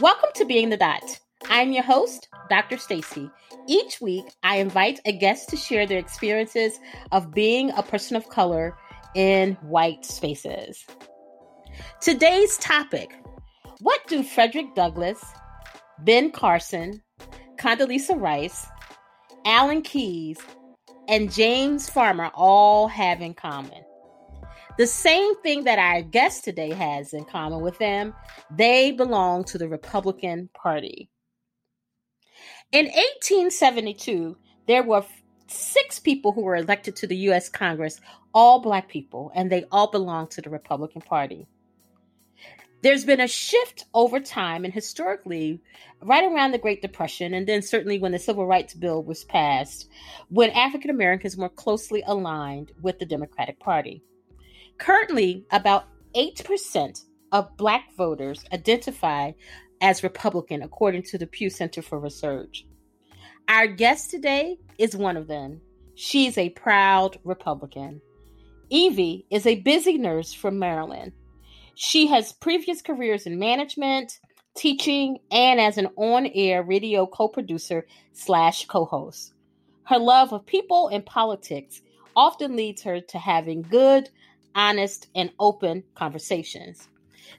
Welcome to Being the Dot. I'm your host, Dr. Stacy. Each week, I invite a guest to share their experiences of being a person of color in white spaces. Today's topic What do Frederick Douglass, Ben Carson, Condoleezza Rice, Alan Keyes, and James Farmer all have in common? The same thing that our guest today has in common with them, they belong to the Republican Party. In 1872, there were six people who were elected to the U.S. Congress, all black people, and they all belonged to the Republican Party. There's been a shift over time and historically, right around the Great Depression, and then certainly when the Civil Rights Bill was passed, when African Americans were closely aligned with the Democratic Party. Currently, about 8% of black voters identify as Republican, according to the Pew Center for Research. Our guest today is one of them. She's a proud Republican. Evie is a busy nurse from Maryland. She has previous careers in management, teaching, and as an on-air radio co-producer slash co-host. Her love of people and politics often leads her to having good, honest, and open conversations.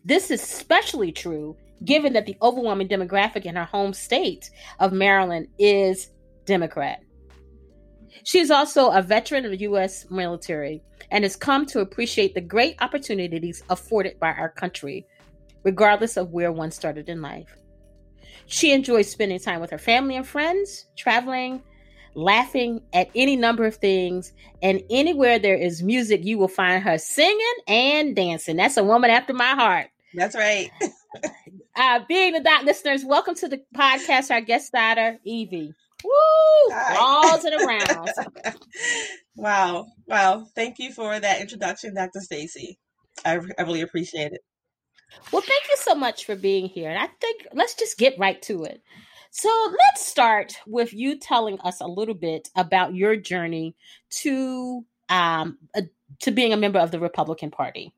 This is especially true given that the overwhelming demographic in her home state of Maryland is Democrat. She is also a veteran of the U.S. military and has come to appreciate the great opportunities afforded by our country, regardless of where one started in life. She enjoys spending time with her family and friends, traveling, laughing at any number of things. And anywhere there is music, you will find her singing and dancing. That's a woman after my heart. That's right. uh, being the dot listeners, welcome to the podcast, our guest starter, Evie. Woo! Balls and around. wow. Wow. Thank you for that introduction, Dr. Stacy. I, I really appreciate it. Well, thank you so much for being here. And I think let's just get right to it. So let's start with you telling us a little bit about your journey to um, to being a member of the Republican Party.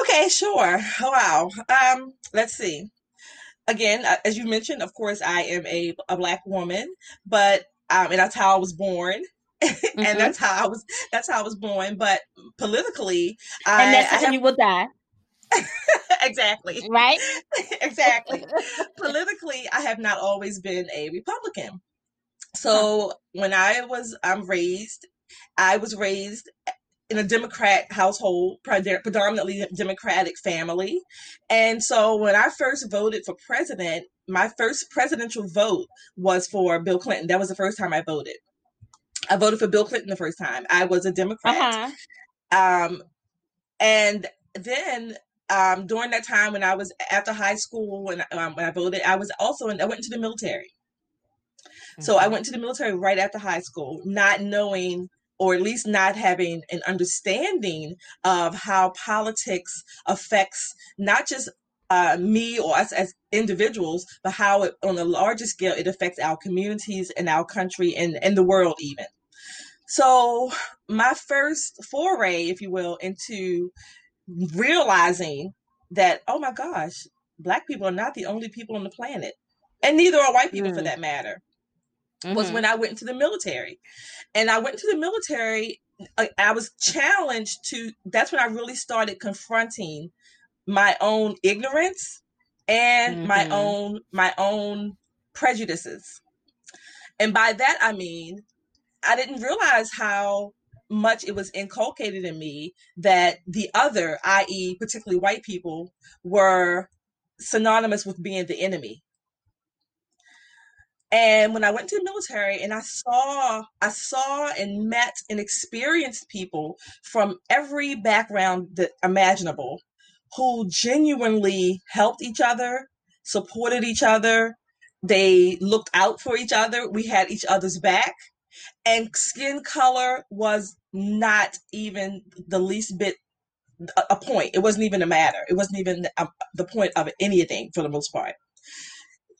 Okay, sure. Wow. Um, let's see. Again, uh, as you mentioned, of course, I am a, a black woman, but um, and that's how I was born. Mm-hmm. and that's how I was. That's how I was born. But politically, and I, that's how have, you will die. exactly. Right? exactly. Politically, I have not always been a Republican. So when I was I'm raised, I was raised in a Democrat household, predominantly Democratic family. And so when I first voted for president, my first presidential vote was for Bill Clinton. That was the first time I voted. I voted for Bill Clinton the first time. I was a Democrat. Uh-huh. Um, and then um, during that time when I was after high school when um, when I voted, I was also in, I went into the military. Mm-hmm. So I mm-hmm. went to the military right after high school, not knowing or at least not having an understanding of how politics affects not just uh, me or us as individuals, but how it, on a larger scale it affects our communities and our country and, and the world even. So my first foray, if you will, into realizing that, oh my gosh, black people are not the only people on the planet. And neither are white people mm. for that matter. Mm-hmm. Was when I went into the military. And I went into the military, I, I was challenged to, that's when I really started confronting my own ignorance and mm-hmm. my own my own prejudices. And by that I mean I didn't realize how much it was inculcated in me that the other, i.e., particularly white people, were synonymous with being the enemy. And when I went to the military and I saw, I saw and met and experienced people from every background that imaginable who genuinely helped each other, supported each other, they looked out for each other, we had each other's back and skin color was not even the least bit a point. It wasn't even a matter. It wasn't even a, the point of anything for the most part.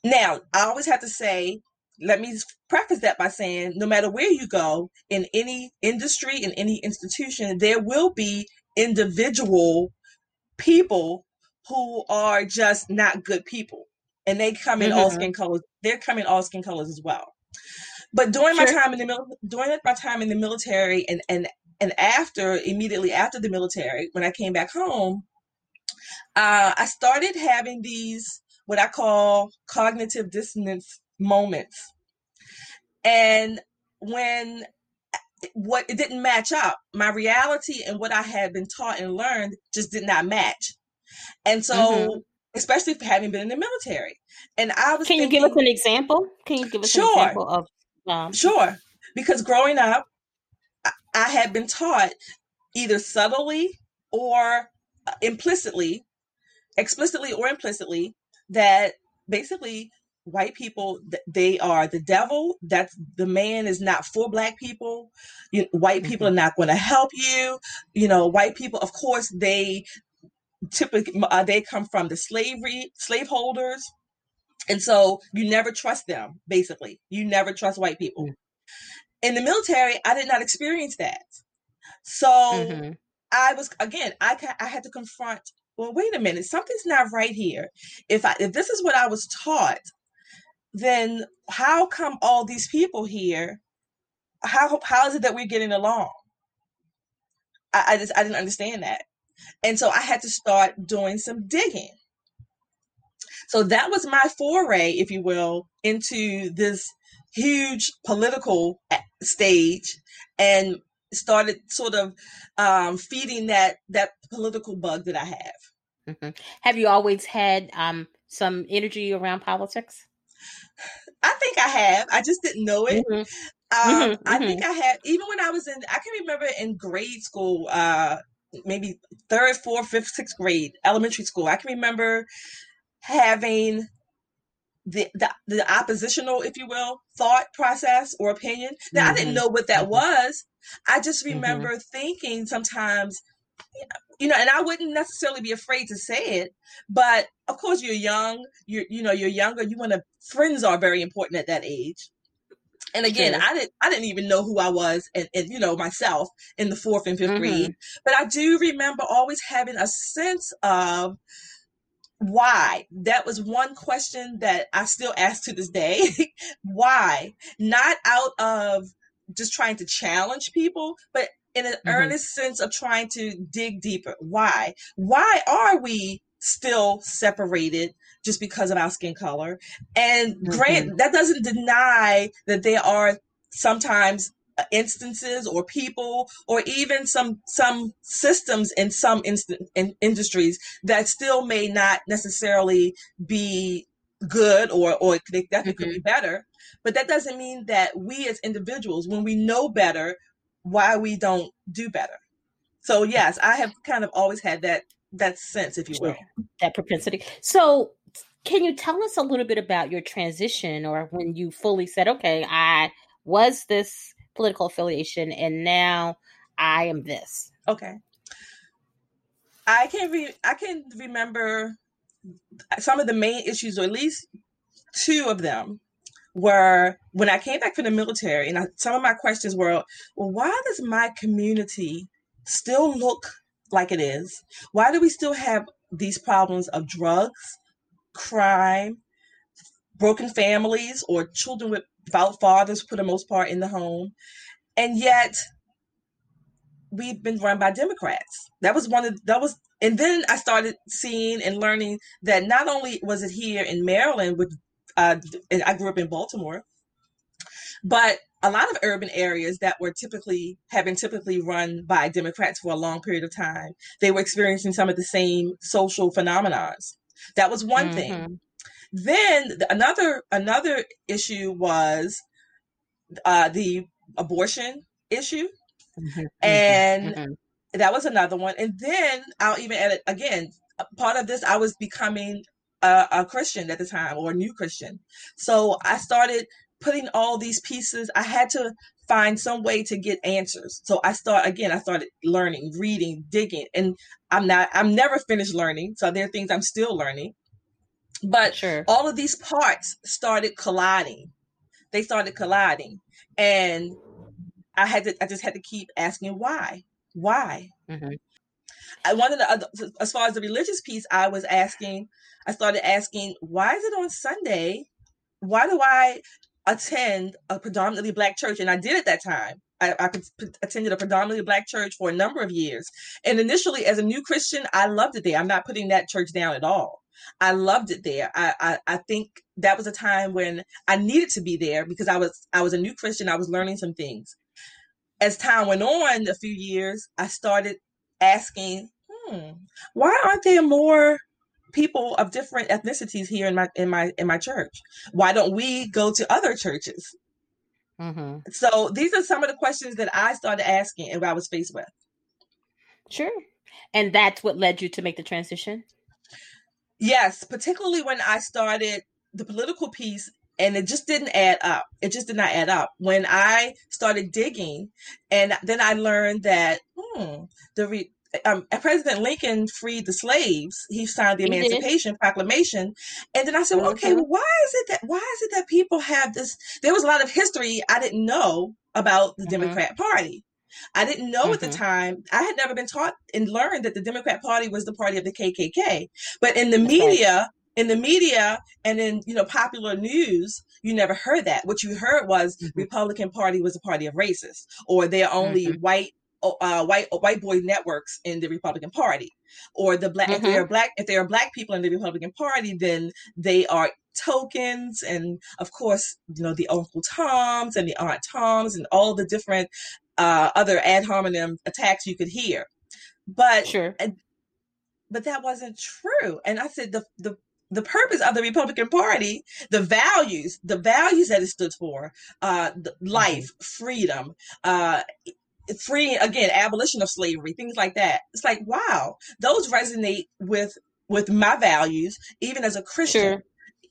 Now, I always have to say let me preface that by saying no matter where you go in any industry, in any institution, there will be individual people who are just not good people. And they come in mm-hmm. all skin colors. They're coming all skin colors as well. But during sure. my time in the mil- during my time in the military and and and after immediately after the military, when I came back home, uh, I started having these what I call cognitive dissonance moments. And when what it didn't match up, my reality and what I had been taught and learned just did not match. And so, mm-hmm. especially for having been in the military, and I was. Can thinking, you give us an example? Can you give us sure, an example of? Um, sure, because growing up, I had been taught either subtly or uh, implicitly, explicitly or implicitly, that basically white people they are the devil that's the man is not for black people you, white people mm-hmm. are not going to help you you know white people of course they typically uh, they come from the slavery slaveholders and so you never trust them basically you never trust white people mm-hmm. in the military i did not experience that so mm-hmm. i was again i i had to confront well wait a minute something's not right here if i if this is what i was taught then how come all these people here how how is it that we're getting along I, I just i didn't understand that and so I had to start doing some digging. So that was my foray, if you will, into this huge political stage and started sort of um, feeding that that political bug that I have. Mm-hmm. Have you always had um, some energy around politics? I think I have. I just didn't know it. Mm-hmm. Um, mm-hmm. I think mm-hmm. I had, even when I was in, I can remember in grade school, uh, maybe third, fourth, fifth, sixth grade, elementary school. I can remember having the, the, the oppositional, if you will, thought process or opinion. Now mm-hmm. I didn't mm-hmm. know what that mm-hmm. was. I just mm-hmm. remember mm-hmm. thinking sometimes, you know, and I wouldn't necessarily be afraid to say it, but of course you're young, you're you know, you're younger, you want to friends are very important at that age. And again, I didn't I didn't even know who I was and, and you know myself in the fourth and 5th mm-hmm. grade. But I do remember always having a sense of why that was one question that i still ask to this day why not out of just trying to challenge people but in an mm-hmm. earnest sense of trying to dig deeper why why are we still separated just because of our skin color. And mm-hmm. grant that doesn't deny that there are sometimes instances or people or even some some systems in some instant in industries that still may not necessarily be good or or they definitely mm-hmm. could be better. But that doesn't mean that we as individuals when we know better why we don't do better. So yes i have kind of always had that that sense if you will. That propensity. So can you tell us a little bit about your transition or when you fully said, okay, I was this political affiliation and now I am this? Okay. I can re- I can remember some of the main issues, or at least two of them, were when I came back from the military, and I, some of my questions were, well, why does my community still look like it is? Why do we still have these problems of drugs, crime, broken families, or children without fathers for the most part in the home. And yet, we've been run by Democrats. That was one of that was, and then I started seeing and learning that not only was it here in Maryland, which uh, and I grew up in Baltimore, but a lot of urban areas that were typically have been typically run by Democrats for a long period of time, they were experiencing some of the same social phenomena. That was one mm-hmm. thing. Then another another issue was uh, the abortion issue, mm-hmm. mm-hmm. and mm-hmm. that was another one. And then I'll even add it again. Part of this, I was becoming a, a Christian at the time or a new Christian, so I started putting all these pieces. I had to find some way to get answers. So I start again, I started learning, reading, digging, and I'm not I'm never finished learning. So there are things I'm still learning. But sure. all of these parts started colliding. they started colliding, and I had to I just had to keep asking why, why. Mm-hmm. I wanted to, as far as the religious piece, I was asking, I started asking, why is it on Sunday? Why do I attend a predominantly black church? And I did at that time. I, I attended a predominantly black church for a number of years. And initially, as a new Christian, I loved it there. I'm not putting that church down at all. I loved it there. I, I, I think that was a time when I needed to be there because I was I was a new Christian. I was learning some things. As time went on, a few years, I started asking, hmm, why aren't there more people of different ethnicities here in my in my in my church? Why don't we go to other churches? Mm-hmm. So these are some of the questions that I started asking and I was faced with. Sure. And that's what led you to make the transition? Yes, particularly when I started the political piece and it just didn't add up. It just did not add up. When I started digging and then I learned that hmm, the re- um, President Lincoln freed the slaves. He signed the he Emancipation. Proclamation, and then I said, well, "Okay, mm-hmm. well, why is it that why is it that people have this?" There was a lot of history I didn't know about the mm-hmm. Democrat Party. I didn't know mm-hmm. at the mm-hmm. time. I had never been taught and learned that the Democrat Party was the party of the KKK. But in the That's media, right. in the media, and in you know popular news, you never heard that. What you heard was mm-hmm. Republican Party was a party of racists, or they're only mm-hmm. white uh, white white boy networks in the Republican Party, or the black. Mm-hmm. If there are black, if there are black people in the Republican Party, then they are tokens, and of course, you know the Uncle Toms and the Aunt Toms and all the different uh, other ad hominem attacks you could hear. But sure. but that wasn't true. And I said the the the purpose of the Republican Party, the values, the values that it stood for, uh, life, mm-hmm. freedom, uh, free again abolition of slavery things like that it's like wow those resonate with with my values even as a christian sure.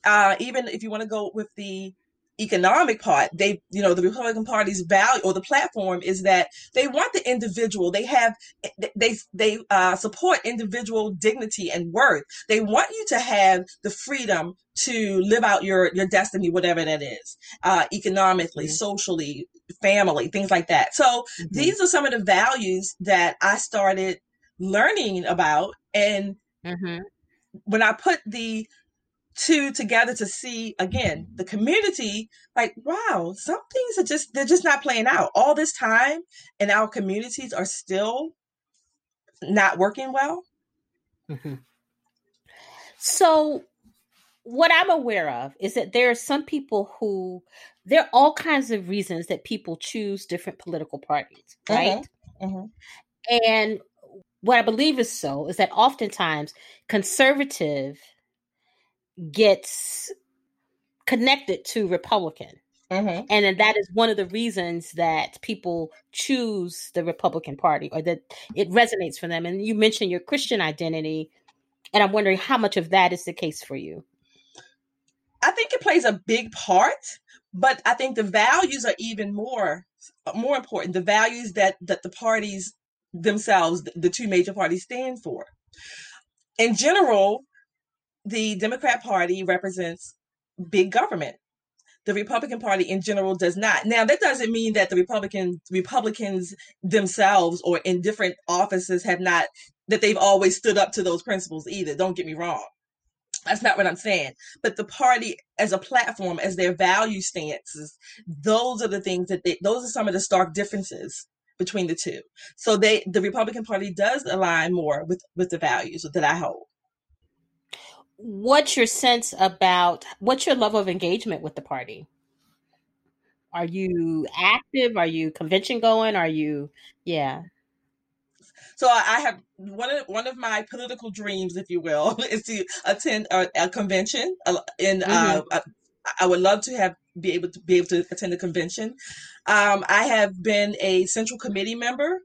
uh even if you want to go with the economic part they you know the republican party's value or the platform is that they want the individual they have they they uh, support individual dignity and worth they want you to have the freedom to live out your your destiny whatever that is uh, economically mm-hmm. socially family things like that so mm-hmm. these are some of the values that i started learning about and mm-hmm. when i put the two together to see again the community like wow some things are just they're just not playing out all this time and our communities are still not working well mm-hmm. so what i'm aware of is that there are some people who there are all kinds of reasons that people choose different political parties right mm-hmm. Mm-hmm. and what i believe is so is that oftentimes conservative gets connected to Republican. Mm-hmm. And that is one of the reasons that people choose the Republican Party or that it resonates for them. And you mentioned your Christian identity, and I'm wondering how much of that is the case for you. I think it plays a big part, but I think the values are even more more important. The values that that the parties themselves, the two major parties, stand for. In general, the Democrat Party represents big government. The Republican Party in general does not. Now, that doesn't mean that the Republican Republicans themselves or in different offices have not that they've always stood up to those principles either. Don't get me wrong. That's not what I'm saying. But the party as a platform, as their value stances, those are the things that they, those are some of the stark differences between the two. So they, the Republican Party does align more with, with the values that I hold what's your sense about what's your level of engagement with the party? Are you active? Are you convention going? Are you, yeah? So I have one of one of my political dreams, if you will, is to attend a, a convention. And uh, mm-hmm. uh, I would love to have be able to be able to attend a convention. Um, I have been a central committee member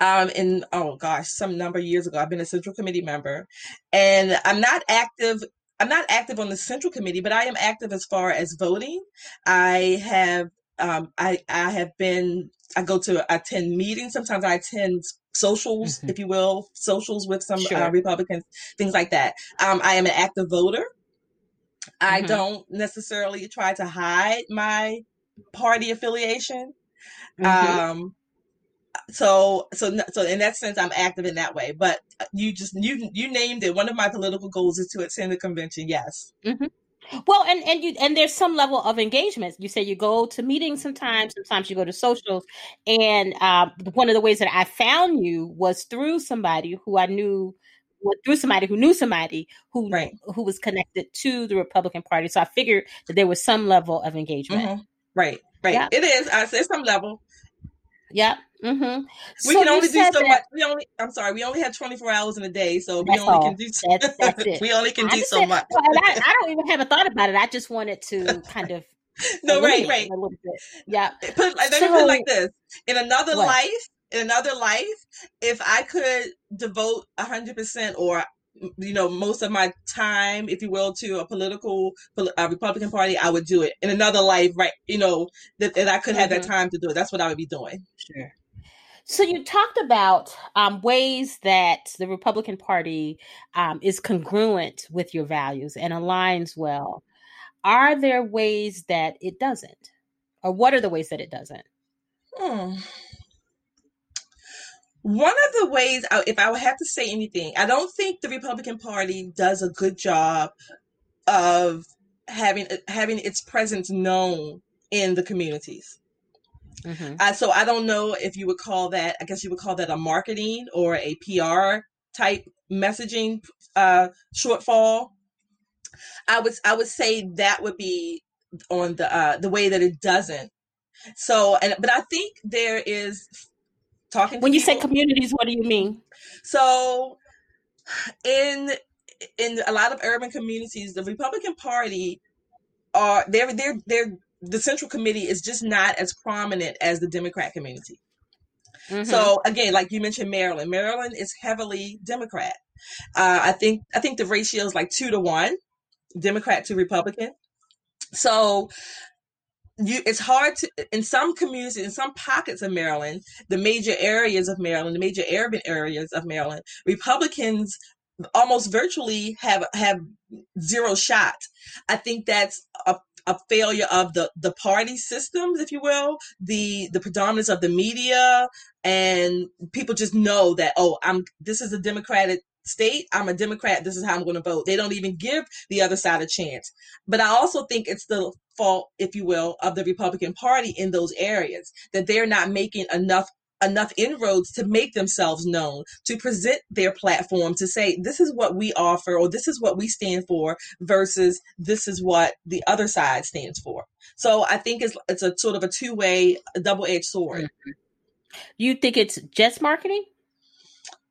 um in oh gosh some number of years ago i've been a central committee member and i'm not active i'm not active on the central committee but i am active as far as voting i have um i i have been i go to attend meetings sometimes i attend socials mm-hmm. if you will socials with some uh, sure. uh, republicans things like that um i am an active voter I mm-hmm. don't necessarily try to hide my party affiliation. Mm-hmm. Um, so so so in that sense i'm active in that way. But you just you you named it. One of my political goals is to attend the convention yes. Mm-hmm. well and and you and there's some level of engagement. You say you go to meetings sometimes. Sometimes you go to socials. And um, one of the ways that i found you was through somebody who i knew through somebody who knew somebody who right. who was connected to the republican party. So i figured that there was some level of engagement. Mm-hmm. right. Right. Yeah. it is. I said some level Yep. Mm-hmm. We so can only do so that, much. We only. I'm sorry. We only have 24 hours in a day, so we only all. can do. That's, that's it. we only can I do so said, much. Well, I, I, don't even have a thought about it. I just wanted to kind of. no, right, right. A little bit. Yeah. Put, let so, me put it like this: in another what? life, in another life, if I could devote 100 percent or you know most of my time if you will to a political a republican party i would do it in another life right you know that, that i could have mm-hmm. that time to do it. That's what i would be doing. Sure. So you talked about um, ways that the republican party um, is congruent with your values and aligns well. Are there ways that it doesn't? Or what are the ways that it doesn't? Hmm. One of the ways, if I would have to say anything, I don't think the Republican Party does a good job of having having its presence known in the communities. Mm-hmm. Uh, so I don't know if you would call that. I guess you would call that a marketing or a PR type messaging uh, shortfall. I would I would say that would be on the uh, the way that it doesn't. So and but I think there is talking when you say communities what do you mean? So in in a lot of urban communities the republican party are they're they're they're the central committee is just not as prominent as the democrat community. Mm-hmm. so again like you mentioned maryland. Maryland is heavily democrat. Uh, i think i think the ratio is like two to one democrat to republican. So you it's hard to in some communities in some pockets of maryland the major areas of maryland the major urban areas of maryland republicans almost virtually have have zero shot. I think that's a, a failure of the the party systems if you will the the predominance of the media and people just know that oh i'm this is a democratic state i'm a democrat this is how i'm going to vote. They don't even give the other side a chance. But i also think it's the fault if you will of the republican party in those areas that they're not making enough enough inroads to make themselves known to present their platform to say this is what we offer or this is what we stand for versus this is what the other side stands for. So i think it's it's a sort of a two-way double-edged sword. Mm-hmm. you think it's just marketing?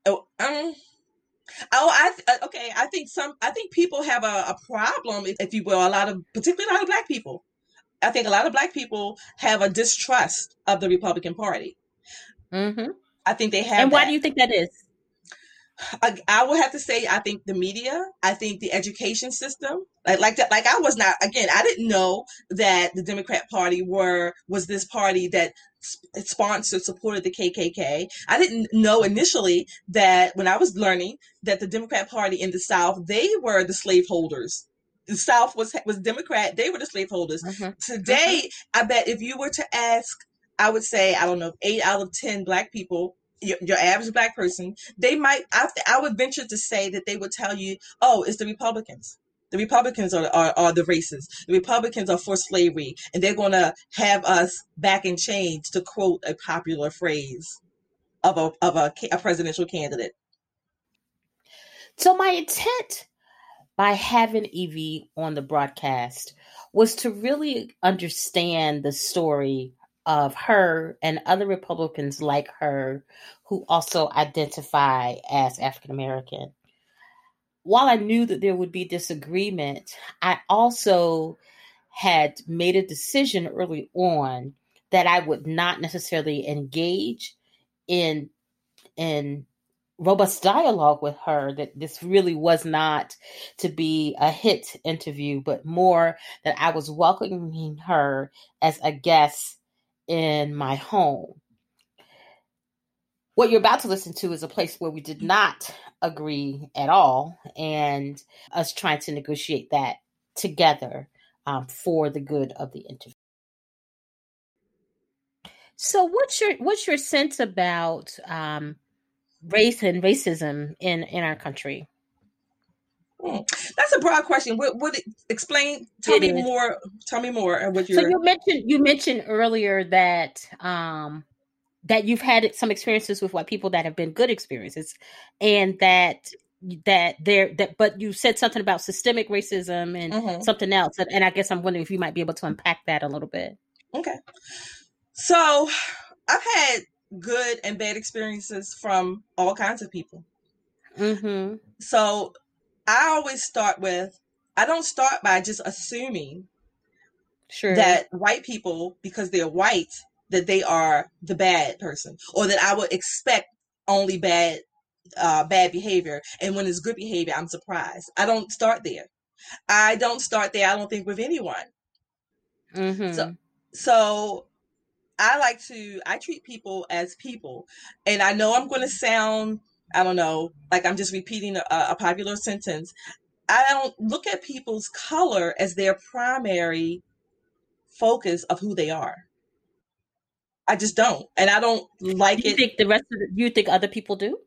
Oh um Oh, I uh, okay. I think some. I think people have a, a problem, if you will. A lot of, particularly a lot of black people. I think a lot of black people have a distrust of the Republican Party. Mm-hmm. I think they have. And why that. do you think that is? I, I would have to say I think the media, I think the education system, like like that, like I was not again, I didn't know that the Democrat Party were was this party that sponsored supported the KKK. I didn't know initially that when I was learning that the Democrat Party in the South they were the slaveholders. The South was was Democrat, they were the slaveholders. Mm-hmm. Today, mm-hmm. I bet if you were to ask I would say I don't know eight out of ten black people your, your average black person, they might, I, I would venture to say that they would tell you, oh, it's the Republicans. The Republicans are, are, are the racists. The Republicans are for slavery, and they're going to have us back in chains, to quote a popular phrase of a of a, a presidential candidate. So my intent by having Evie on the broadcast was to really understand the story of her and other Republicans like her who also identify as African American. While I knew that there would be disagreement, I also had made a decision early on that I would not necessarily engage in in robust dialogue with her that this really was not to be a hit interview but more that I was welcoming her as a guest in my home. What you're about to listen to is a place where we did not agree at all, and us trying to negotiate that together um, for the good of the interview. So, what's your what's your sense about um, race and racism in in our country? Hmm. That's a broad question. Would, would it explain? Tell it me is. more. Tell me more. What you so you mentioned you mentioned earlier that um, that you've had some experiences with white people that have been good experiences, and that that there that but you said something about systemic racism and mm-hmm. something else, and, and I guess I'm wondering if you might be able to unpack that a little bit. Okay. So I've had good and bad experiences from all kinds of people. Mm-hmm. So I always start with I don't start by just assuming sure. that white people, because they're white, that they are the bad person, or that I would expect only bad uh, bad behavior, and when it's good behavior, I'm surprised. I don't start there. I don't start there. I don't think with anyone. Mm-hmm. So, so I like to I treat people as people, and I know I'm going to sound I don't know like I'm just repeating a, a popular sentence. I don't look at people's color as their primary focus of who they are. I just don't, and I don't like you it. Think the rest of the, you think other people do?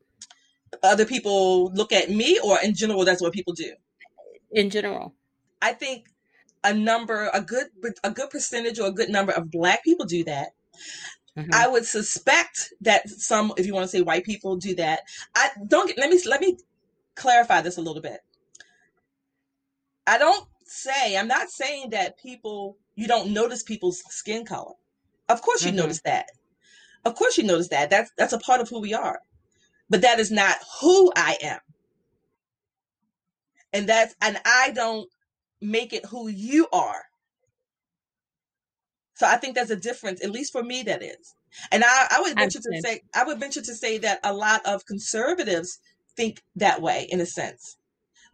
Other people look at me, or in general, that's what people do. In general, I think a number, a good, a good percentage, or a good number of Black people do that. Mm-hmm. I would suspect that some, if you want to say white people, do that. I don't get. Let me let me clarify this a little bit. I don't say. I'm not saying that people you don't notice people's skin color. Of course, you mm-hmm. notice that. Of course, you notice that. That's that's a part of who we are. But that is not who I am. And that's and I don't make it who you are. So I think there's a difference, at least for me, that is. And I, I would venture to say, I would venture to say that a lot of conservatives think that way, in a sense.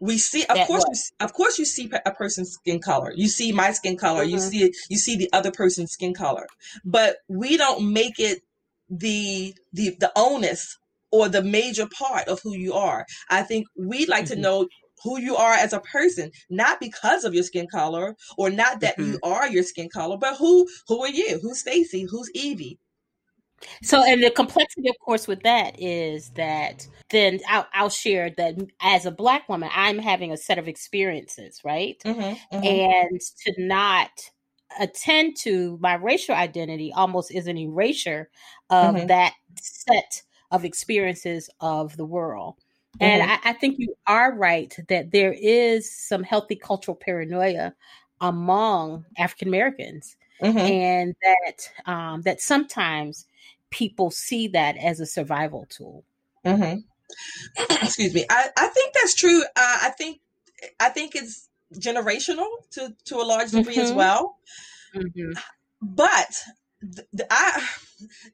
We see, of that course, you, of course, you see a person's skin color. You see my skin color. Mm-hmm. You see, you see the other person's skin color. But we don't make it the the the onus or the major part of who you are. I think we'd like mm-hmm. to know who you are as a person, not because of your skin color or not that mm-hmm. you are your skin color, but who who are you? Who's Stacy? Who's Evie? So, and the complexity, of course, with that is that then I'll, I'll, share that as a Black woman, I'm having a set of experiences, right? Mm-hmm, mm-hmm. And to not attend to my racial identity almost is an erasure of mm-hmm. that set of experiences of the world. And mm-hmm. I, I, think you are right that there is some healthy cultural paranoia among African Americans, mm-hmm. and that um, that sometimes people see that as a survival tool. Mm-hmm. Excuse me. I, I think that's true. Uh, I think I think it's generational to to a large degree as mm-hmm. well. Mm-hmm. But I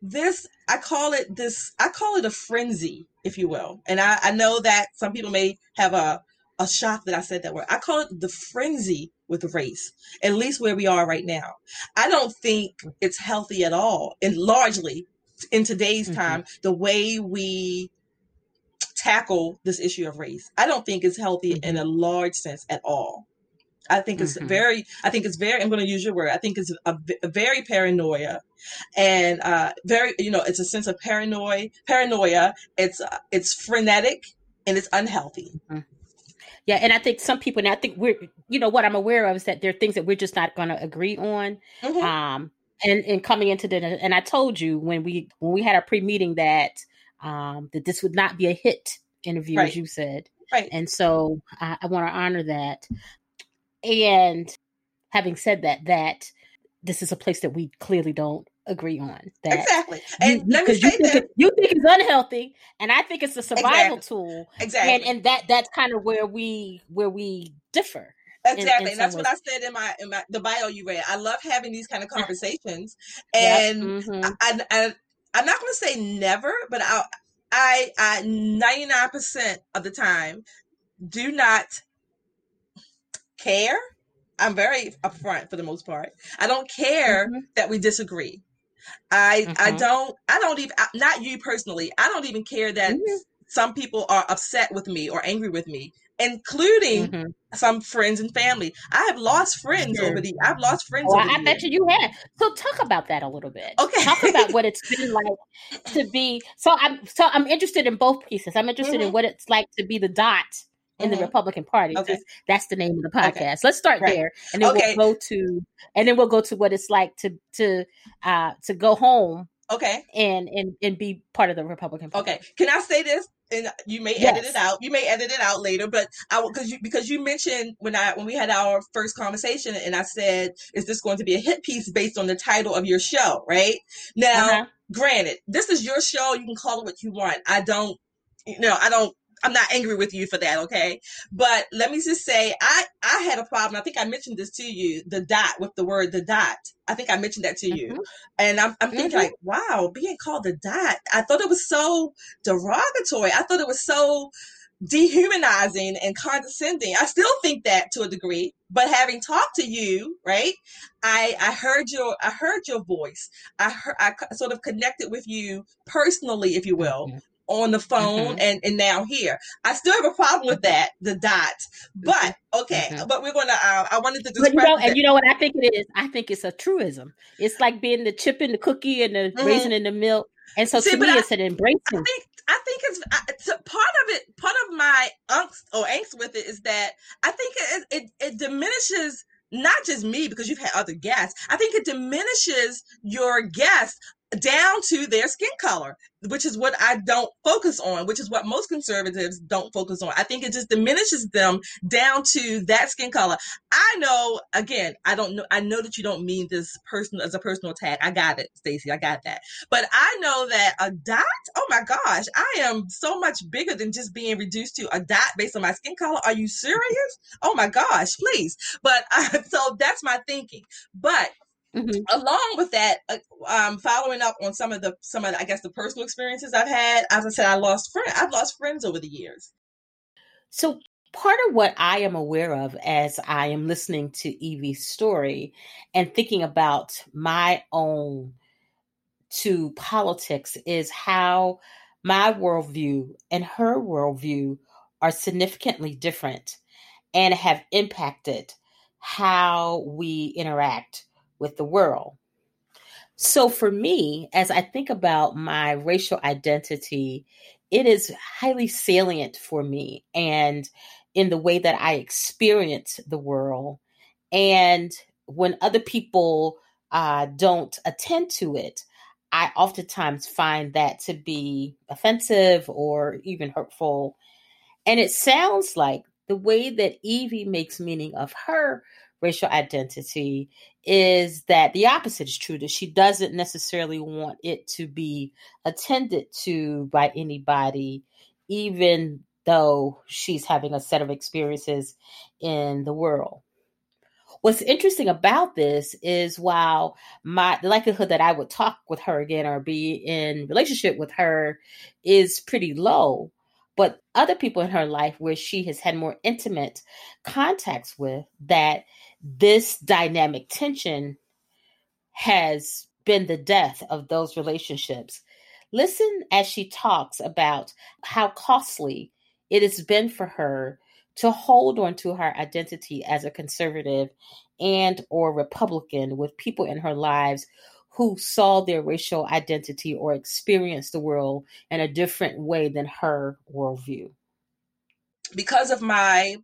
this I call it this I call it a frenzy, if you will. And I, I know that some people may have a a shock that I said that word. I call it the frenzy with race, at least where we are right now. I don't think it's healthy at all, and largely in today's mm-hmm. time, the way we tackle this issue of race. I don't think it's healthy mm-hmm. in a large sense at all. I think it's mm-hmm. very, I think it's very, I'm going to use your word. I think it's a, a very paranoia and, uh, very, you know, it's a sense of paranoia, paranoia. It's, uh, it's frenetic and it's unhealthy. Mm-hmm. Yeah. And I think some people, and I think we're, you know, what I'm aware of is that there are things that we're just not going to agree on. Mm-hmm. Um, and, and coming into the, and I told you when we, when we had our pre-meeting that, um, that this would not be a hit interview, right. as you said. Right. And so I, I want to honor that. And having said that, that this is a place that we clearly don't agree on. That exactly. And you, let me say you think, it, you think it's unhealthy, and I think it's a survival exactly. tool. Exactly. And and that that's kind of where we where we differ. Exactly, in, in that's what I said in my in my the bio you read. I love having these kind of conversations, and yep. mm-hmm. I, I, I am not going to say never, but I I I ninety nine percent of the time do not care. I'm very upfront for the most part. I don't care mm-hmm. that we disagree. I mm-hmm. I don't I don't even not you personally. I don't even care that some people are upset with me or angry with me. Including mm-hmm. some friends and family. I have lost friends sure. over the. I've lost friends. Well, I bet you you have. So talk about that a little bit. Okay, talk about what it's been like to be. So I'm so I'm interested in both pieces. I'm interested mm-hmm. in what it's like to be the dot in mm-hmm. the Republican Party. Okay. That's the name of the podcast. Okay. Let's start right. there, and then okay. we'll go to, and then we'll go to what it's like to to uh to go home. Okay. And and and be part of the Republican Party. Okay. Can I say this? And you may yes. edit it out. You may edit it out later, but I because you because you mentioned when I when we had our first conversation, and I said, "Is this going to be a hit piece based on the title of your show?" Right now, uh-huh. granted, this is your show. You can call it what you want. I don't you know, I don't I'm not angry with you for that, okay? But let me just say, I I had a problem. I think I mentioned this to you, the dot with the word the dot. I think I mentioned that to you, mm-hmm. and I'm I'm thinking mm-hmm. like, wow, being called the dot. I thought it was so derogatory. I thought it was so dehumanizing and condescending. I still think that to a degree, but having talked to you, right? I I heard your I heard your voice. I heard I sort of connected with you personally, if you will, mm-hmm on the phone mm-hmm. and, and now here. I still have a problem with that, the dot. But okay, mm-hmm. but we're gonna. Uh, I wanted to. But you know, and you know what I think it is. I think it's a truism. It's like being the chip in the cookie and the mm-hmm. raisin in the milk. And so See, to me, I, it's an embracing. I think I think it's, it's part of it. Part of my angst or angst with it is that I think it, it, it diminishes not just me because you've had other guests. I think it diminishes your guests down to their skin color, which is what I don't focus on, which is what most conservatives don't focus on. I think it just diminishes them down to that skin color. I know, again, I don't know, I know that you don't mean this person as a personal attack. I got it, Stacey, I got that. But I know that a dot, oh my gosh, I am so much bigger than just being reduced to a dot based on my skin color. Are you serious? Oh my gosh, please. But uh, so that's my thinking. But Mm-hmm. Along with that, uh, um, following up on some of the some of the, I guess the personal experiences I've had. As I said, I lost friends. I've lost friends over the years. So part of what I am aware of as I am listening to Evie's story and thinking about my own to politics is how my worldview and her worldview are significantly different and have impacted how we interact with the world. So for me, as I think about my racial identity, it is highly salient for me and in the way that I experience the world. And when other people uh, don't attend to it, I oftentimes find that to be offensive or even hurtful. And it sounds like the way that Evie makes meaning of her racial identity is that the opposite is true that she doesn't necessarily want it to be attended to by anybody even though she's having a set of experiences in the world. What's interesting about this is while my the likelihood that i would talk with her again or be in relationship with her is pretty low but other people in her life where she has had more intimate contacts with that this dynamic tension has been the death of those relationships. Listen as she talks about how costly it has been for her to hold on to her identity as a conservative and or republican with people in her lives who saw their racial identity or experienced the world in a different way than her worldview because of my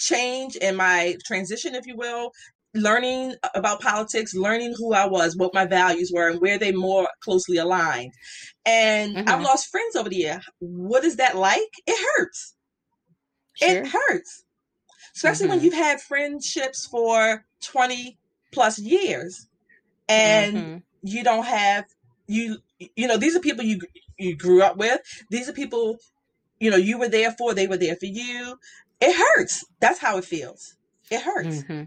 change in my transition, if you will, learning about politics, learning who I was, what my values were, and where they more closely aligned. And mm-hmm. I've lost friends over the year. What is that like? It hurts. Sure. It hurts. Especially mm-hmm. when you've had friendships for 20 plus years and mm-hmm. you don't have you you know these are people you you grew up with these are people you know you were there for they were there for you it hurts. That's how it feels. It hurts. Mm-hmm.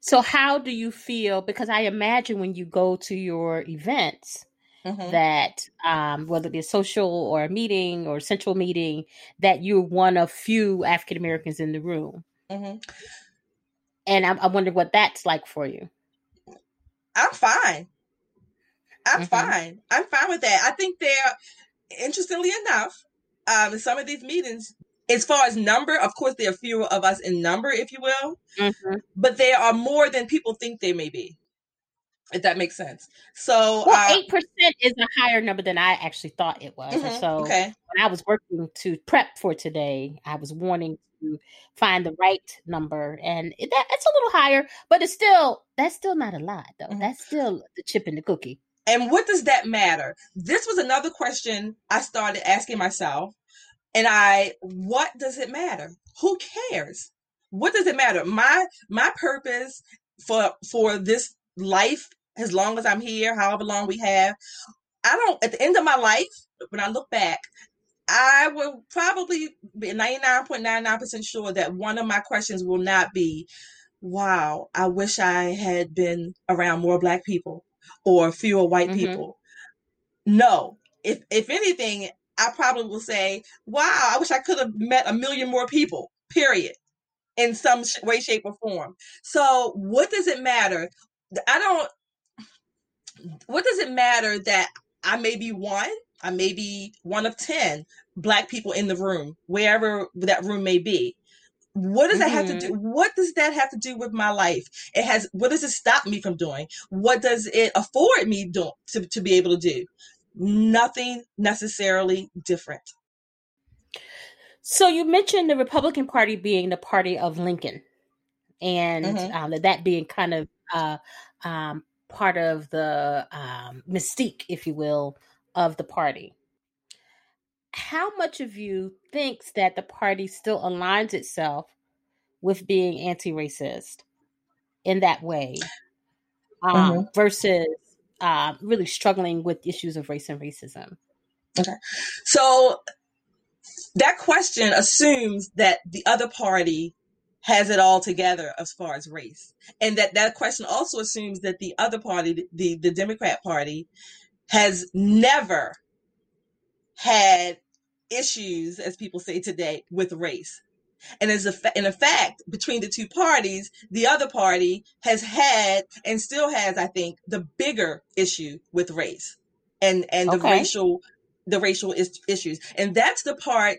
So, how do you feel? Because I imagine when you go to your events, mm-hmm. that um, whether it be a social or a meeting or a central meeting, that you're one of few African Americans in the room. Mm-hmm. And I, I wonder what that's like for you. I'm fine. I'm mm-hmm. fine. I'm fine with that. I think they're, interestingly enough, um, in some of these meetings, as far as number, of course, there are fewer of us in number, if you will, mm-hmm. but there are more than people think they may be. If that makes sense. So, well, uh, eight uh, percent is a higher number than I actually thought it was. Mm-hmm, so, okay. when I was working to prep for today, I was wanting to find the right number, and it, that, it's a little higher, but it's still that's still not a lot, though. Mm-hmm. That's still the chip in the cookie. And what does that matter? This was another question I started asking myself and I, what does it matter? Who cares? What does it matter? My my purpose for for this life, as long as I'm here, however long we have, I don't. At the end of my life, when I look back, I will probably be 99.99% sure that one of my questions will not be, wow, I wish I had been around more black people or fewer white mm-hmm. people. No. If if anything, I probably will say, wow, I wish I could have met a million more people, period, in some way, shape, or form. So, what does it matter? I don't, what does it matter that I may be one, I may be one of 10 black people in the room, wherever that room may be? What does that mm-hmm. have to do? Mm-hmm. What does that have to do with my life? It has. What does it stop me from doing? What does it afford me do, to to be able to do? Nothing necessarily different. So you mentioned the Republican Party being the party of Lincoln, and mm-hmm. um, that being kind of uh, um, part of the um, mystique, if you will, of the party. How much of you thinks that the party still aligns itself with being anti-racist in that way, um, mm-hmm. versus uh, really struggling with issues of race and racism. Okay. So that question assumes that the other party has it all together as far as race. And that that question also assumes that the other party, the, the Democrat Party, has never had issues, as people say today, with race. And as a, in fact, between the two parties, the other party has had and still has, I think, the bigger issue with race and, and the racial, the racial is, issues. And that's the part,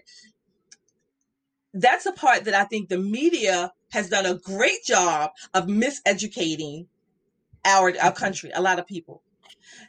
that's the part that I think the media has done a great job of miseducating our, our country, a lot of people.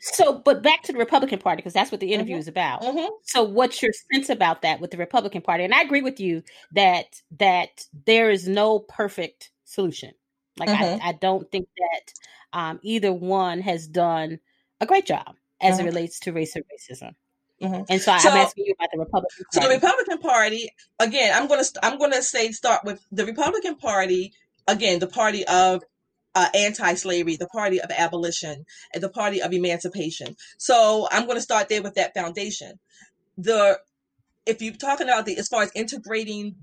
So, but back to the Republican Party because that's what the interview mm-hmm. is about. Mm-hmm. So, what's your sense about that with the Republican Party? And I agree with you that that there is no perfect solution. Like mm-hmm. I, I, don't think that um, either one has done a great job as it mm-hmm. relates to race and racism. Mm-hmm. And so, so, I'm asking you about the Republican Party. So the Republican Party, again, I'm going to I'm going to say start with the Republican Party. Again, the party of uh, anti-slavery, the party of abolition, and the party of emancipation. So I'm going to start there with that foundation. The if you're talking about the as far as integrating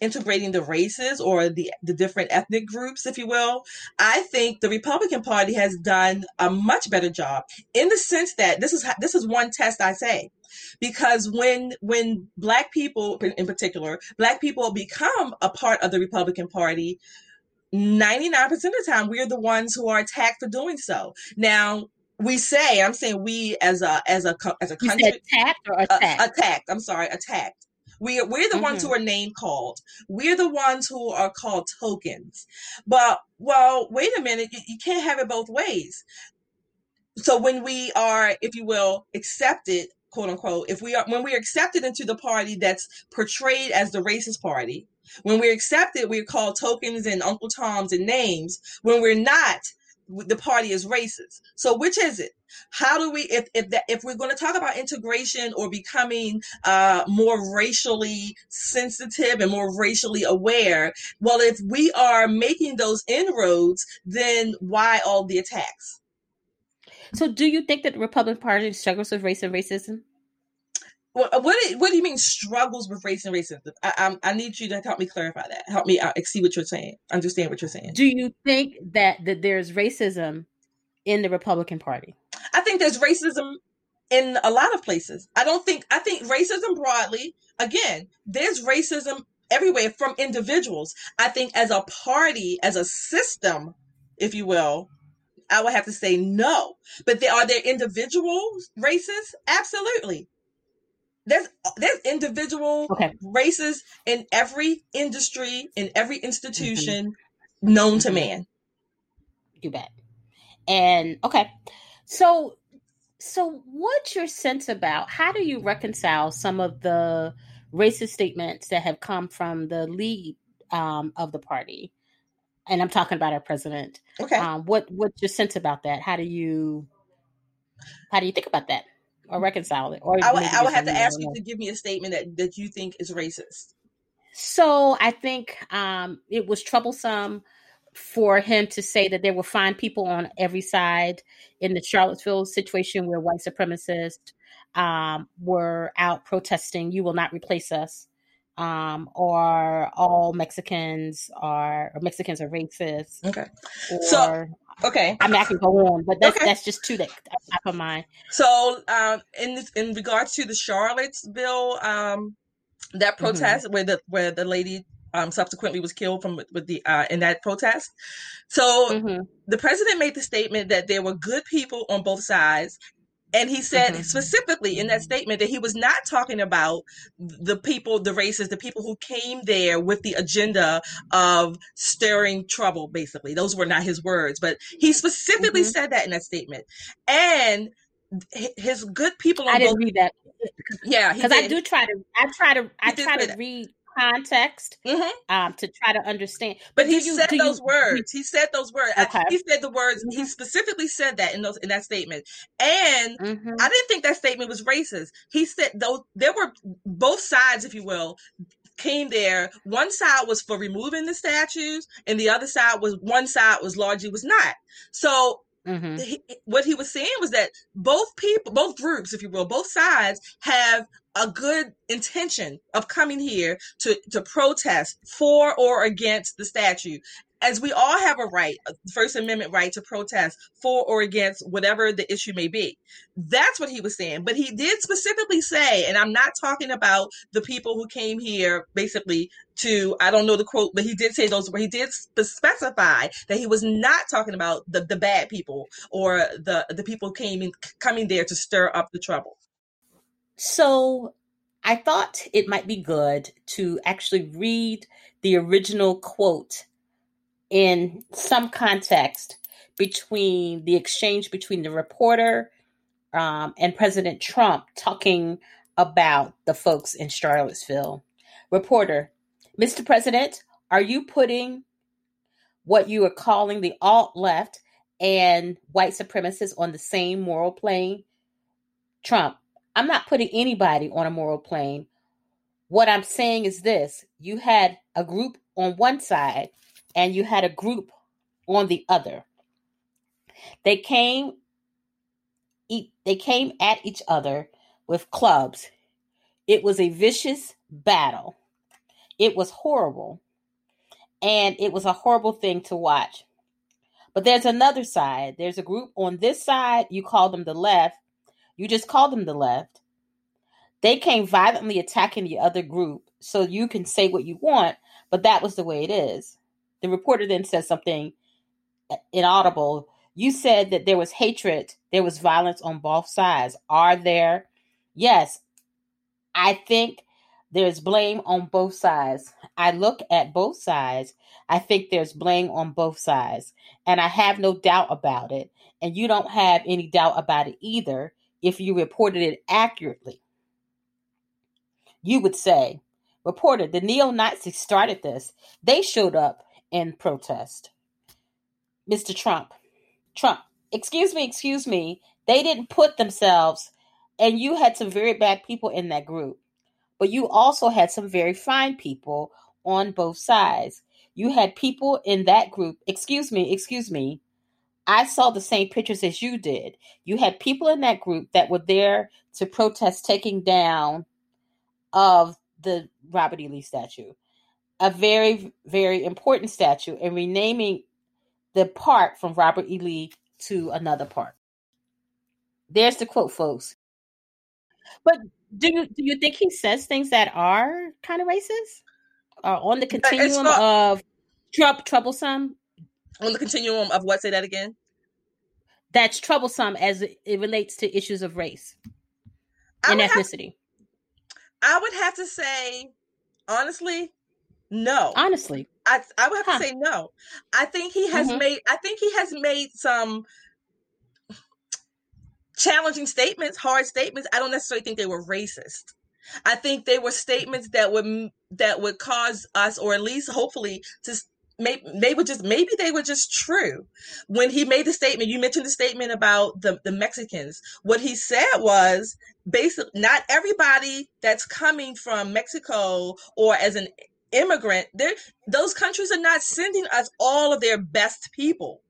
integrating the races or the the different ethnic groups if you will i think the republican party has done a much better job in the sense that this is this is one test i say because when when black people in particular black people become a part of the republican party 99% of the time we're the ones who are attacked for doing so now we say i'm saying we as a as a as a country attacked or attacked uh, attacked i'm sorry attacked we, we're the mm-hmm. ones who mm-hmm. are name called. We're the ones who are called tokens. But, well, wait a minute, you, you can't have it both ways. So when we are, if you will, accepted quote unquote, if we are when we're accepted into the party that's portrayed as the racist party, when we're accepted, we're called tokens and Uncle Toms and names. When we're not, the party is racist. So which is it? How do we, if if that, if we're going to talk about integration or becoming uh, more racially sensitive and more racially aware, well, if we are making those inroads, then why all the attacks? So, do you think that the Republican Party struggles with race and racism? What, uh, what, what do you mean struggles with race and racism? I, I, I need you to help me clarify that. Help me uh, see what you're saying. Understand what you're saying. Do you think that that there's racism in the Republican Party? I think there's racism in a lot of places. I don't think I think racism broadly. Again, there's racism everywhere from individuals. I think as a party, as a system, if you will, I would have to say no. But there are there individual races? Absolutely. there's there's individual Okay. races in every industry, in every institution known to Mhm. man. You bet. And okay, so so what's your sense about how do you reconcile some of the racist statements that have come from the lead um, of the party? And I'm talking about our president. Okay. Um, what what's your sense about that? How do you how do you think about that or reconcile it? Or I would, I would have to ask you to give me a statement that, that you think is racist. So I think um, it was troublesome for him to say that there were fine people on every side in the Charlottesville situation where white supremacists um, were out protesting, "You will not replace us," um, or all Mexicans are or Mexicans are racist, Okay. or So- Okay. I mean I can go on, but that's Okay. that's just two that top of mind. So, um, in this, in regards to the Charlottesville um, that Mm-hmm. protest where the where the lady um, subsequently was killed from with the uh, in that protest, so hmm the president made the statement that there were good people on both sides. And he said Mhm. specifically in that statement that he was not talking about the people, the racists, the people who came there with the agenda of stirring trouble, basically. Those were not his words, but he specifically Mhm. said that in that statement. And his good people on I didn't both, read that yeah, because I do try to I try to I try to read context Mhm. um to try to understand. But he you- said do you- those words. He said those words. Okay. He said the words. He Mhm. specifically said that in those in that statement. And Mhm. I didn't think that statement was racist. He said though there were both sides, if you will, came there. One side was for removing the statues, and the other side was one side was largely was not. So Mhm. he, what he was saying was that both people, both groups, if you will, both sides have a good intention of coming here to to protest for or against the statue. As we all have a right, a First Amendment right to protest for or against whatever the issue may be. That's what he was saying. But he did specifically say, and I'm not talking about the people who came here basically to, I don't know the quote, but he did say those where he did specify that he was not talking about the, the bad people or the, the people came in, coming there to stir up the trouble. So I thought it might be good to actually read the original quote in some context between the exchange between the reporter um, and President Trump talking about the folks in Charlottesville. Reporter, Mr. President, are you putting what you are calling the alt left and white supremacists on the same moral plane? Trump, I'm not putting anybody on a moral plane. What I'm saying is this you had a group on one side and you had a group on the other. They came they came at each other with clubs. It was a vicious battle. It was horrible. And it was a horrible thing to watch. But there's another side. There's a group on this side, you call them the left. You just call them the left. They came violently attacking the other group so you can say what you want, but that was the way it is. The reporter then says something uh, inaudible. You said that there was hatred, there was violence on both sides. Are there? Yes. I think there's blame on both sides. I look at both sides. I think there's blame on both sides. And I have no doubt about it. And you don't have any doubt about it either if you reported it accurately. You would say, reporter, the neo Nazis started this. They showed up in protest. Mr. Trump, Trump, excuse me, excuse me. They didn't put themselves, and you had some very bad people in that group, but you also had some very fine people on both sides. You had people in that group, excuse me, excuse me. I saw the same pictures as you did. You had people in that group that were there to protest taking down of the Robert E. Lee statue, a very, very important statue, and renaming the park from Robert E. Lee to another park. There's the quote, folks. But do you do you think he says things that are kind of racist, or on the uh, continuum not- of Trump troublesome? On the continuum of what? Say that again. That's troublesome as it it relates to issues of race I and would, have, ethnicity. I would have to say, honestly, no. Honestly, I I would have huh. to say no. I think he has mm-hmm. made. I think he has made some challenging statements, hard statements. I don't necessarily think they were racist. I think they were statements that would that would cause us, or at least hopefully, to maybe they were just maybe they were just true. When he made the statement, you mentioned the statement about the the Mexicans. What he said was basically not everybody that's coming from Mexico or as an immigrant, those countries are not sending us all of their best people.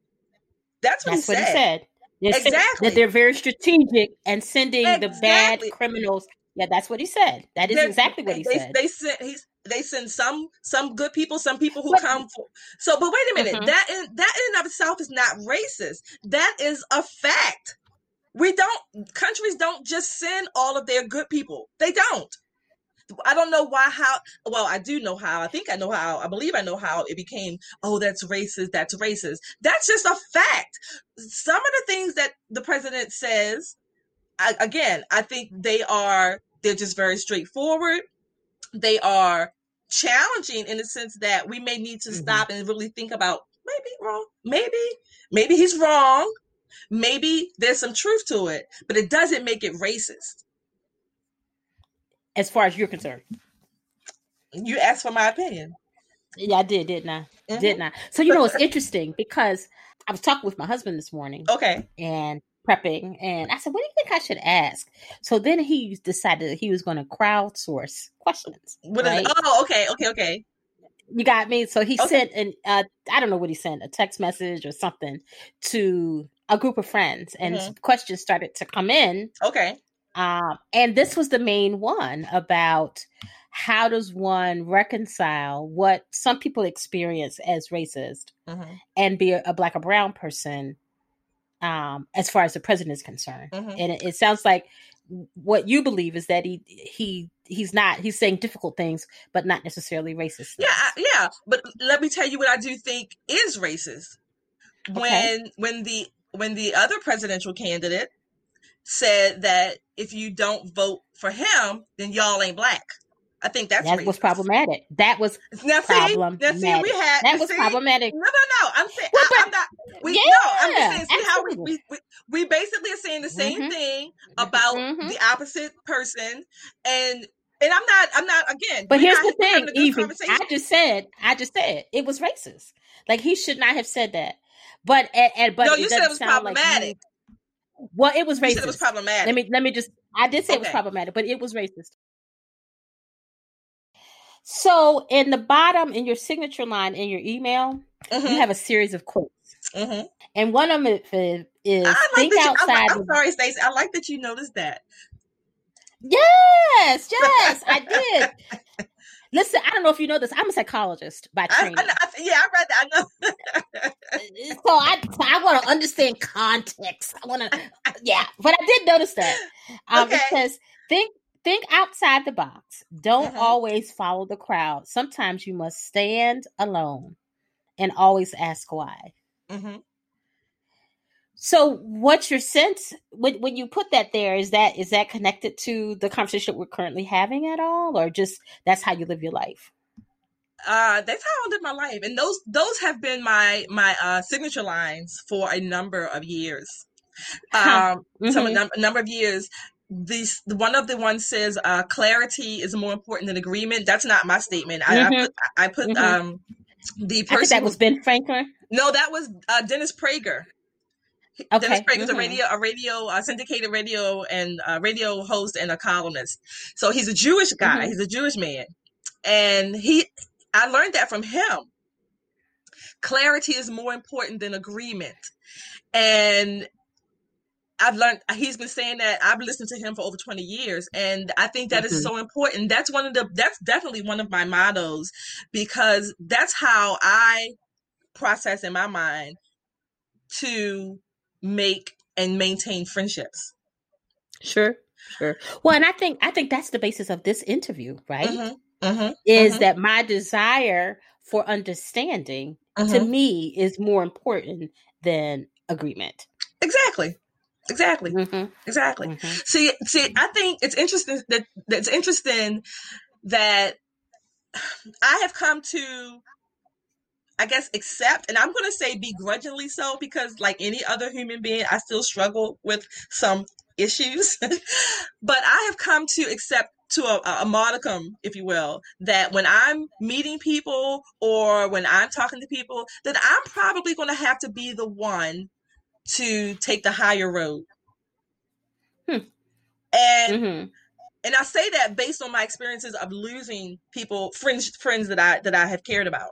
That's what, That's he, what said. he said. exactly. That they're very strategic and sending exactly. the bad criminals. Yeah, that's what he said. That is they're, exactly what he they, said. They sent he's they send some some good people, some people who come for. So, but wait a minute. Mm-hmm. That in that in and of itself is not racist. That is a fact. We don't countries don't just send all of their good people. They don't. I don't know why how well I do know how. I think I know how. I believe I know how it became, oh, that's racist, that's racist. That's just a fact. Some of the things that the president says, I, again, I think they are they're just very straightforward. They are challenging in the sense that we may need to mm-hmm. stop and really think about maybe wrong, maybe maybe he's wrong, maybe there's some truth to it, but it doesn't make it racist as far as you're concerned. You asked for my opinion. Yeah, I did, didn't I? Mm-hmm. Didn't I? So you know, it's interesting because I was talking with my husband this morning. Okay. And prepping, and I said, "What do you think I should ask?" So then he decided that he was going to crowdsource questions. What right? is, oh, okay, okay, okay. You got me. So he okay. sent an uh, I don't know what he sent, a text message or something to a group of friends, and mm-hmm. questions started to come in. Okay. Um, and this was the main one about how does one reconcile what some people experience as racist mm-hmm. and be a, a, black or brown person um, as far as the president is concerned. Mm-hmm. And it, it, sounds like what you believe is that he he he's not he's saying difficult things, but not necessarily racist. Yeah, yeah. But let me tell you what I do think is racist. Okay. When when the when the other presidential candidate said that if you don't vote for him, then y'all ain't black. I think that's that was problematic. That was now see, problematic. Now see, we had that was see, problematic. No, no, no. I'm saying well, I, am not. We, yeah, no, I'm just saying. See how we, we, we we basically are saying the same mm-hmm. thing about mm-hmm. the opposite person, and and I'm not. I'm not again. But here's the thing, even I just said. I just said it was racist. Like he should not have said that. But and, and but no, you said it was problematic. Like well, it was racist. it was problematic. Let me let me just. I did say okay. it was problematic, but it was racist. So, in the bottom, in your signature line in your email, mm-hmm. you have a series of quotes, mm-hmm. and one of them is, is like "Think outside." You, I'm, I'm sorry, Stacey. I like that you noticed that. Yes, yes, I did. Listen, I don't know if you know this. I'm a psychologist by training. I, I, yeah, I read that. I know. so I, I want to understand context. I want to, yeah. But I did notice that. Um, okay. Says think think outside the box. Don't mm-hmm. always follow the crowd. Sometimes you must stand alone, and always ask why. Mm-hmm. So, what's your sense when when you put that there? Is that is that connected to the conversation we're currently having at all, or just that's how you live your life? Uh, that's how I live my life, and those those have been my my uh, signature lines for a number of years. Um, mm-hmm. some a, num- number of years. This one of the ones says uh, clarity is more important than agreement. That's not my statement. I, mm-hmm. I put, I put mm-hmm. um, the person that was Ben Franklin. No, that was uh, Dennis Prager. Okay. Dennis is mm-hmm. a radio, a radio, a syndicated radio and a radio host and a columnist. So he's a Jewish guy. Mm-hmm. He's a Jewish man, and he. I learned that from him. Clarity is more important than agreement, and I've learned he's been saying that I've listened to him for over 20 years and I think that mm-hmm. is so important. That's one of the that's definitely one of my mottos because that's how I process in my mind to make and maintain friendships. Sure, sure. Well, and I think I think that's the basis of this interview, right? Mm-hmm, mm-hmm, is mm-hmm. that my desire for understanding to mm-hmm. me is more important than agreement. Exactly. Exactly. Mm-hmm. Exactly. Mm-hmm. See, see, I think it's interesting that that's interesting that I have come to I guess accept, and I'm going to say begrudgingly so because, like any other human being, I still struggle with some issues. but I have come to accept to a, a, modicum, if you will, that when I'm meeting people or when I'm talking to people, that I'm probably going to have to be the one to take the higher road. Hmm. And mm-hmm. and I say that based on my experiences of losing people, friends, friends that I that I have cared about.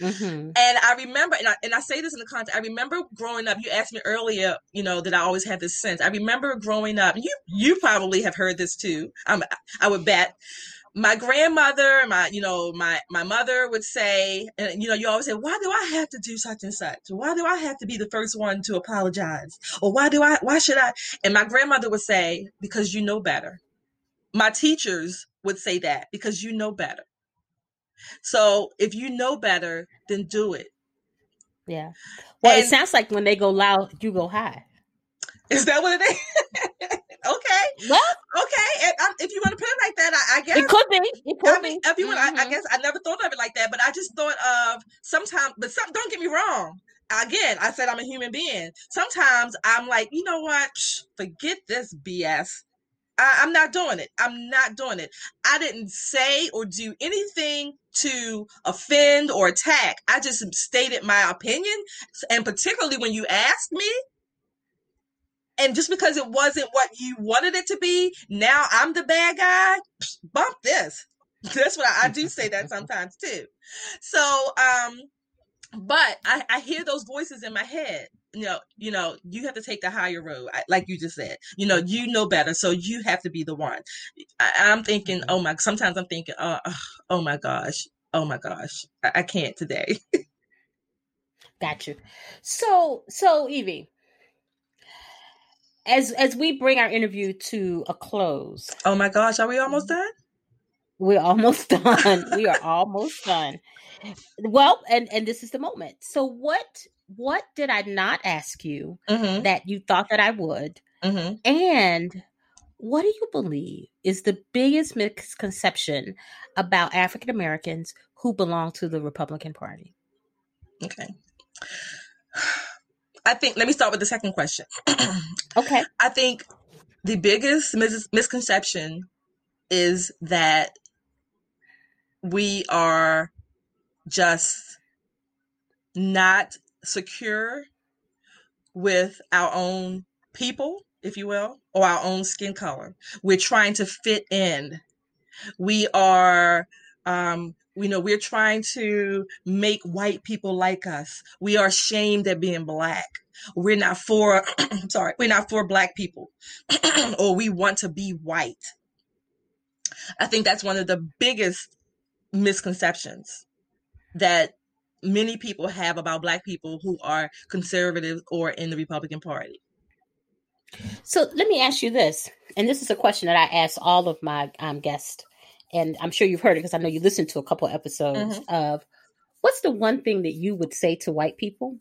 Mm-hmm. And I remember, and I, and I say this in the context, I remember growing up, you asked me earlier, you know, that I always had this sense. I remember growing up, you, you probably have heard this too. I'm, I would bet my grandmother, my, you know, my, my mother would say, and you know, you always say, why do I have to do such and such? Why do I have to be the first one to apologize? Or why do I, why should I? And my grandmother would say, because you know better. My teachers would say that because you know better. So if you know better, then do it. Yeah. Well, and, it sounds like when they go loud, you go high. Is that what it is? okay. Well, okay. And, um, if you want to put it like that, I, I, guess it could be. It could I mean, be. If you want, mm-hmm. I, I, mm-hmm. guess I never thought of it like that, but I just thought of sometimes. But some, don't get me wrong. Again, I said I'm a human being. Sometimes I'm like, you know what? forget this BS. I, I'm not doing it. I'm not doing it. I didn't say or do anything to offend or attack. I just stated my opinion. And particularly when you asked me, and just because it wasn't what you wanted it to be, now I'm the bad guy. Bump this. That's what I, I do say that sometimes too. So, um, but I, I hear those voices in my head you know, you know, you have to take the higher road, like you just said. You know, you know better, so you have to be the one. I, am thinking, mm-hmm. oh my. Sometimes I'm thinking, oh, oh my gosh, oh my gosh, I, I can't today. Got you. So, so Evie, as as we bring our interview to a close. Oh my gosh, are we almost mm-hmm. done? We're almost done. we are almost done. Well, and and this is the moment. So, what what did I not ask you mm-hmm. that you thought that I would? Mm-hmm. And what do you believe is the biggest misconception about African Americans who belong to the Republican Party? Okay. I think, let me start with the second question. okay. I think the biggest mis- misconception is that we are just not secure with our own people, if you will, or our own skin color. We're trying to fit in. We are, um, you know, we're trying to make white people like us. We are ashamed at being black. We're not for, sorry, we're not for black people, or we want to be white. I think that's one of the biggest misconceptions that many people have about black people who are conservative or in the Republican Party. So let me ask you this, and this is a question that I ask all of my um, guests, and I'm sure you've heard it because I know you listened to a couple episodes mm-hmm. of what's the one thing that you would say to white people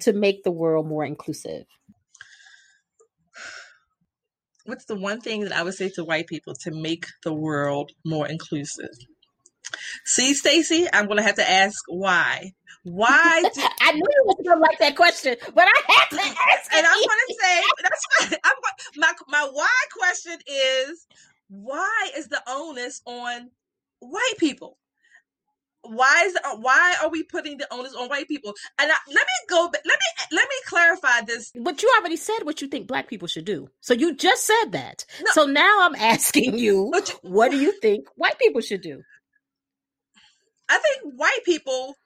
to make the world more inclusive? What's the one thing that I would say to white people to make the world more inclusive? See, Stacy, I'm going to have to ask why. Why? Do- I knew you was going to like that question, but I had to ask. and I'm going to say that's I'm, my my why question is why is the onus on white people? Why is uh, why are we putting the onus on white people? And I, let me go. Let me let me clarify this. But you already said what you think black people should do. So you just said that. No. So now I'm asking you, you, what do you think white people should do? I think white people,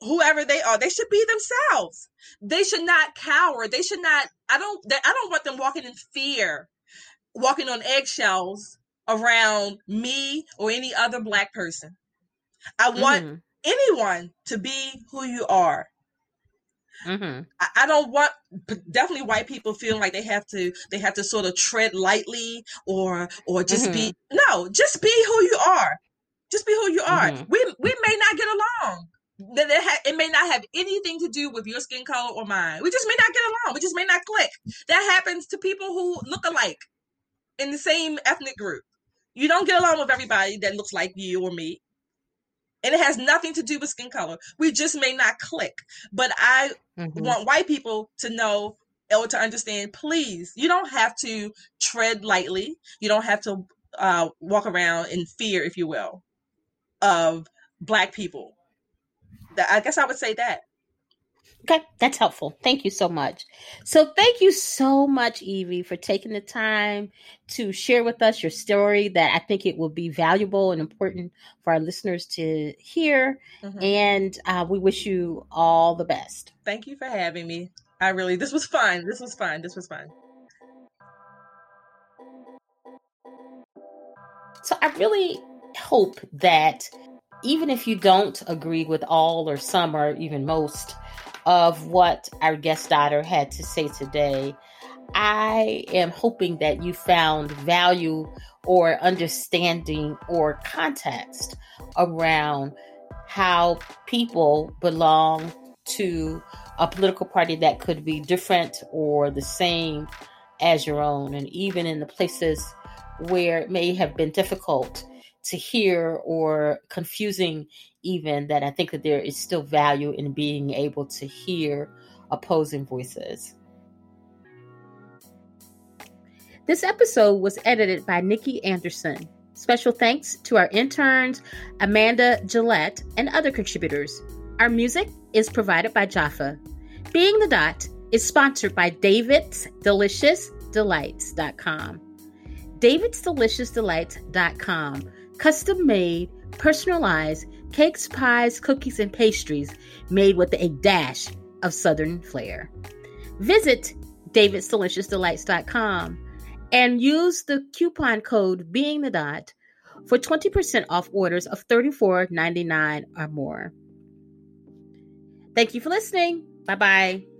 whoever they are, they should be themselves. They should not cower. They should not. I don't. I don't want them walking in fear, walking on eggshells around me or any other black person. I want mm-hmm. anyone to be who you are. Mm-hmm. I, I, don't want definitely white people feeling like they have to they have to sort of tread lightly or or just mm-hmm. be no just be who you are just be who you are. Mm-hmm. We we may not get along. that it, ha- it may not have anything to do with your skin color or mine. We just may not get along. We just may not click. That happens to people who look alike in the same ethnic group. You don't get along with everybody that looks like you or me. And it has nothing to do with skin color. We just may not click. But I mm-hmm. want white people to know or to understand, please, you don't have to tread lightly. You don't have to uh, walk around in fear, if you will, of black people. I guess I would say that. Okay, that's helpful. Thank you so much. So, thank you so much, Evie, for taking the time to share with us your story. That I think it will be valuable and important for our listeners to hear. Mm-hmm. And uh, we wish you all the best. Thank you for having me. I really, this was fun. This was fun. This was fun. So, I really hope that even if you don't agree with all or some or even most of what our guest daughter had to say today, I am hoping that you found value or understanding or context around how people belong to a political party that could be different or the same as your own. And even in the places where it may have been difficult to hear or confusing even that I think that there is still value in being able to hear opposing voices. This episode was edited by Nikki Anderson. Special thanks to our interns, Amanda Gillette, and other contributors. Our music is provided by Jaffa. Being the Dot is sponsored by David's Delicious Delights.com. David's Delicious Delights.com custom made, personalized cakes, pies, cookies, and pastries made with a dash of Southern flair. Visit davidsdeliciousdelights.com and use the coupon code Being the Dot for 20% off orders of $34.99 or more. Thank you for listening. Bye bye.